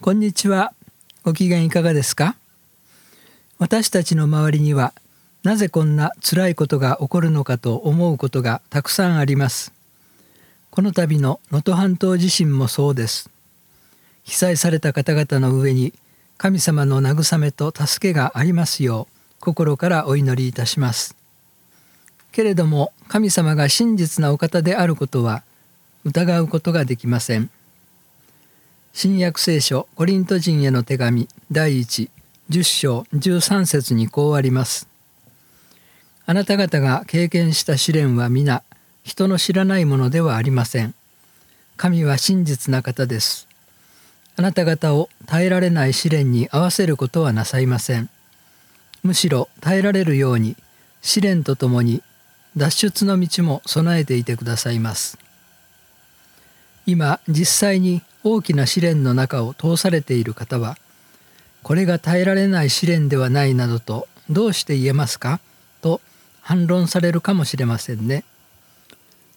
こんにちは。ご機嫌いかがですか？私たちの周りにはなぜこんな辛いことが起こるのかと思うことがたくさんあります。この度の能登半島地震もそうです。被災された方々の上に神様の慰めと助けがありますよう心からお祈りいたします。けれども神様が真実なお方であることは疑うことができません。新約聖書コリント人への手紙第1 10章13節にこうあります。あなた方が経験した試練は皆人の知らないものではありません。神は真実な方です。あなた方を耐えられない試練に合わせることはなさいません。むしろ耐えられるように試練とともに脱出の道も備えていてくださいます。今実際に大きな試練の中を通されている方はこれが耐えられない試練ではないなどとどうして言えますか？と反論されるかもしれませんね。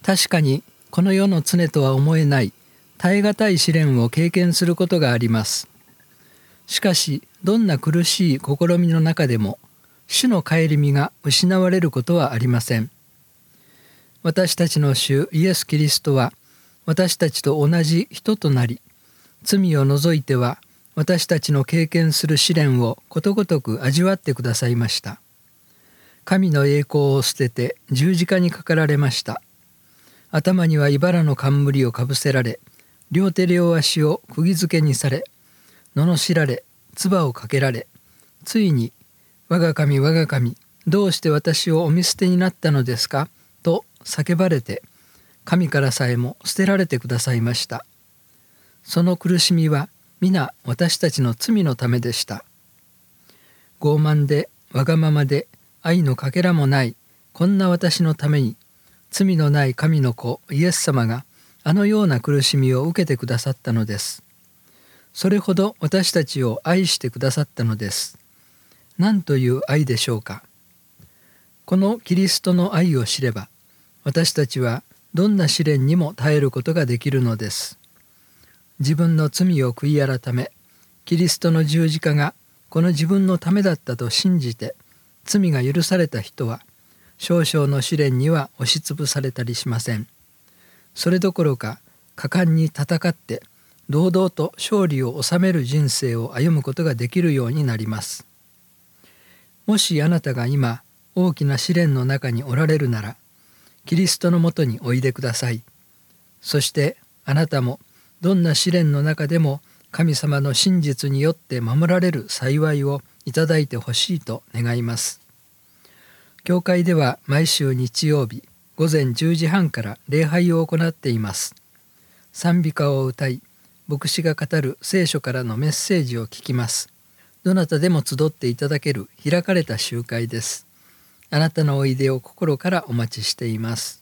確かにこの世の常とは思えない耐え難い試練を経験することがあります。しかしどんな苦しい試みの中でも主の顧みが失われることはありません。私たちの主イエス・キリストは私たちと同じ人となり罪を除いては私たちの経験する試練をことごとく味わってくださいました。神の栄光を捨てて十字架にかかられました。頭には茨の冠をかぶせられ両手両足を釘付けにされ罵られ唾をかけられついに「我が神我が神どうして私をお見捨てになったのですか?」と叫ばれて神からさえも捨てられてくださいました。その苦しみは皆私たちの罪のためでした。傲慢でわがままで愛のかけらもないこんな私のために罪のない神の子イエス様があのような苦しみを受けてくださったのです。それほど私たちを愛してくださったのです。何という愛でしょうか。このキリストの愛を知れば私たちはどんな試練にも耐えることができるのです。自分の罪を悔い改めキリストの十字架がこの自分のためだったと信じて罪が許された人は少々の試練には押しつぶされたりしませんそれどころか果敢に戦って堂々と勝利を収める人生を歩むことができるようになりますもしあなたが今大きな試練の中におられるならキリストのもとにおいでください。そしてあなたもどんな試練の中でも神様の真実によって守られる幸いをいただいてほしいと願います。教会では毎週日曜日午前10時半から礼拝を行っています。賛美歌を歌い、牧師が語る聖書からのメッセージを聞きます。どなたでも集っていただける開かれた集会です。あなたのおいでを心からお待ちしています。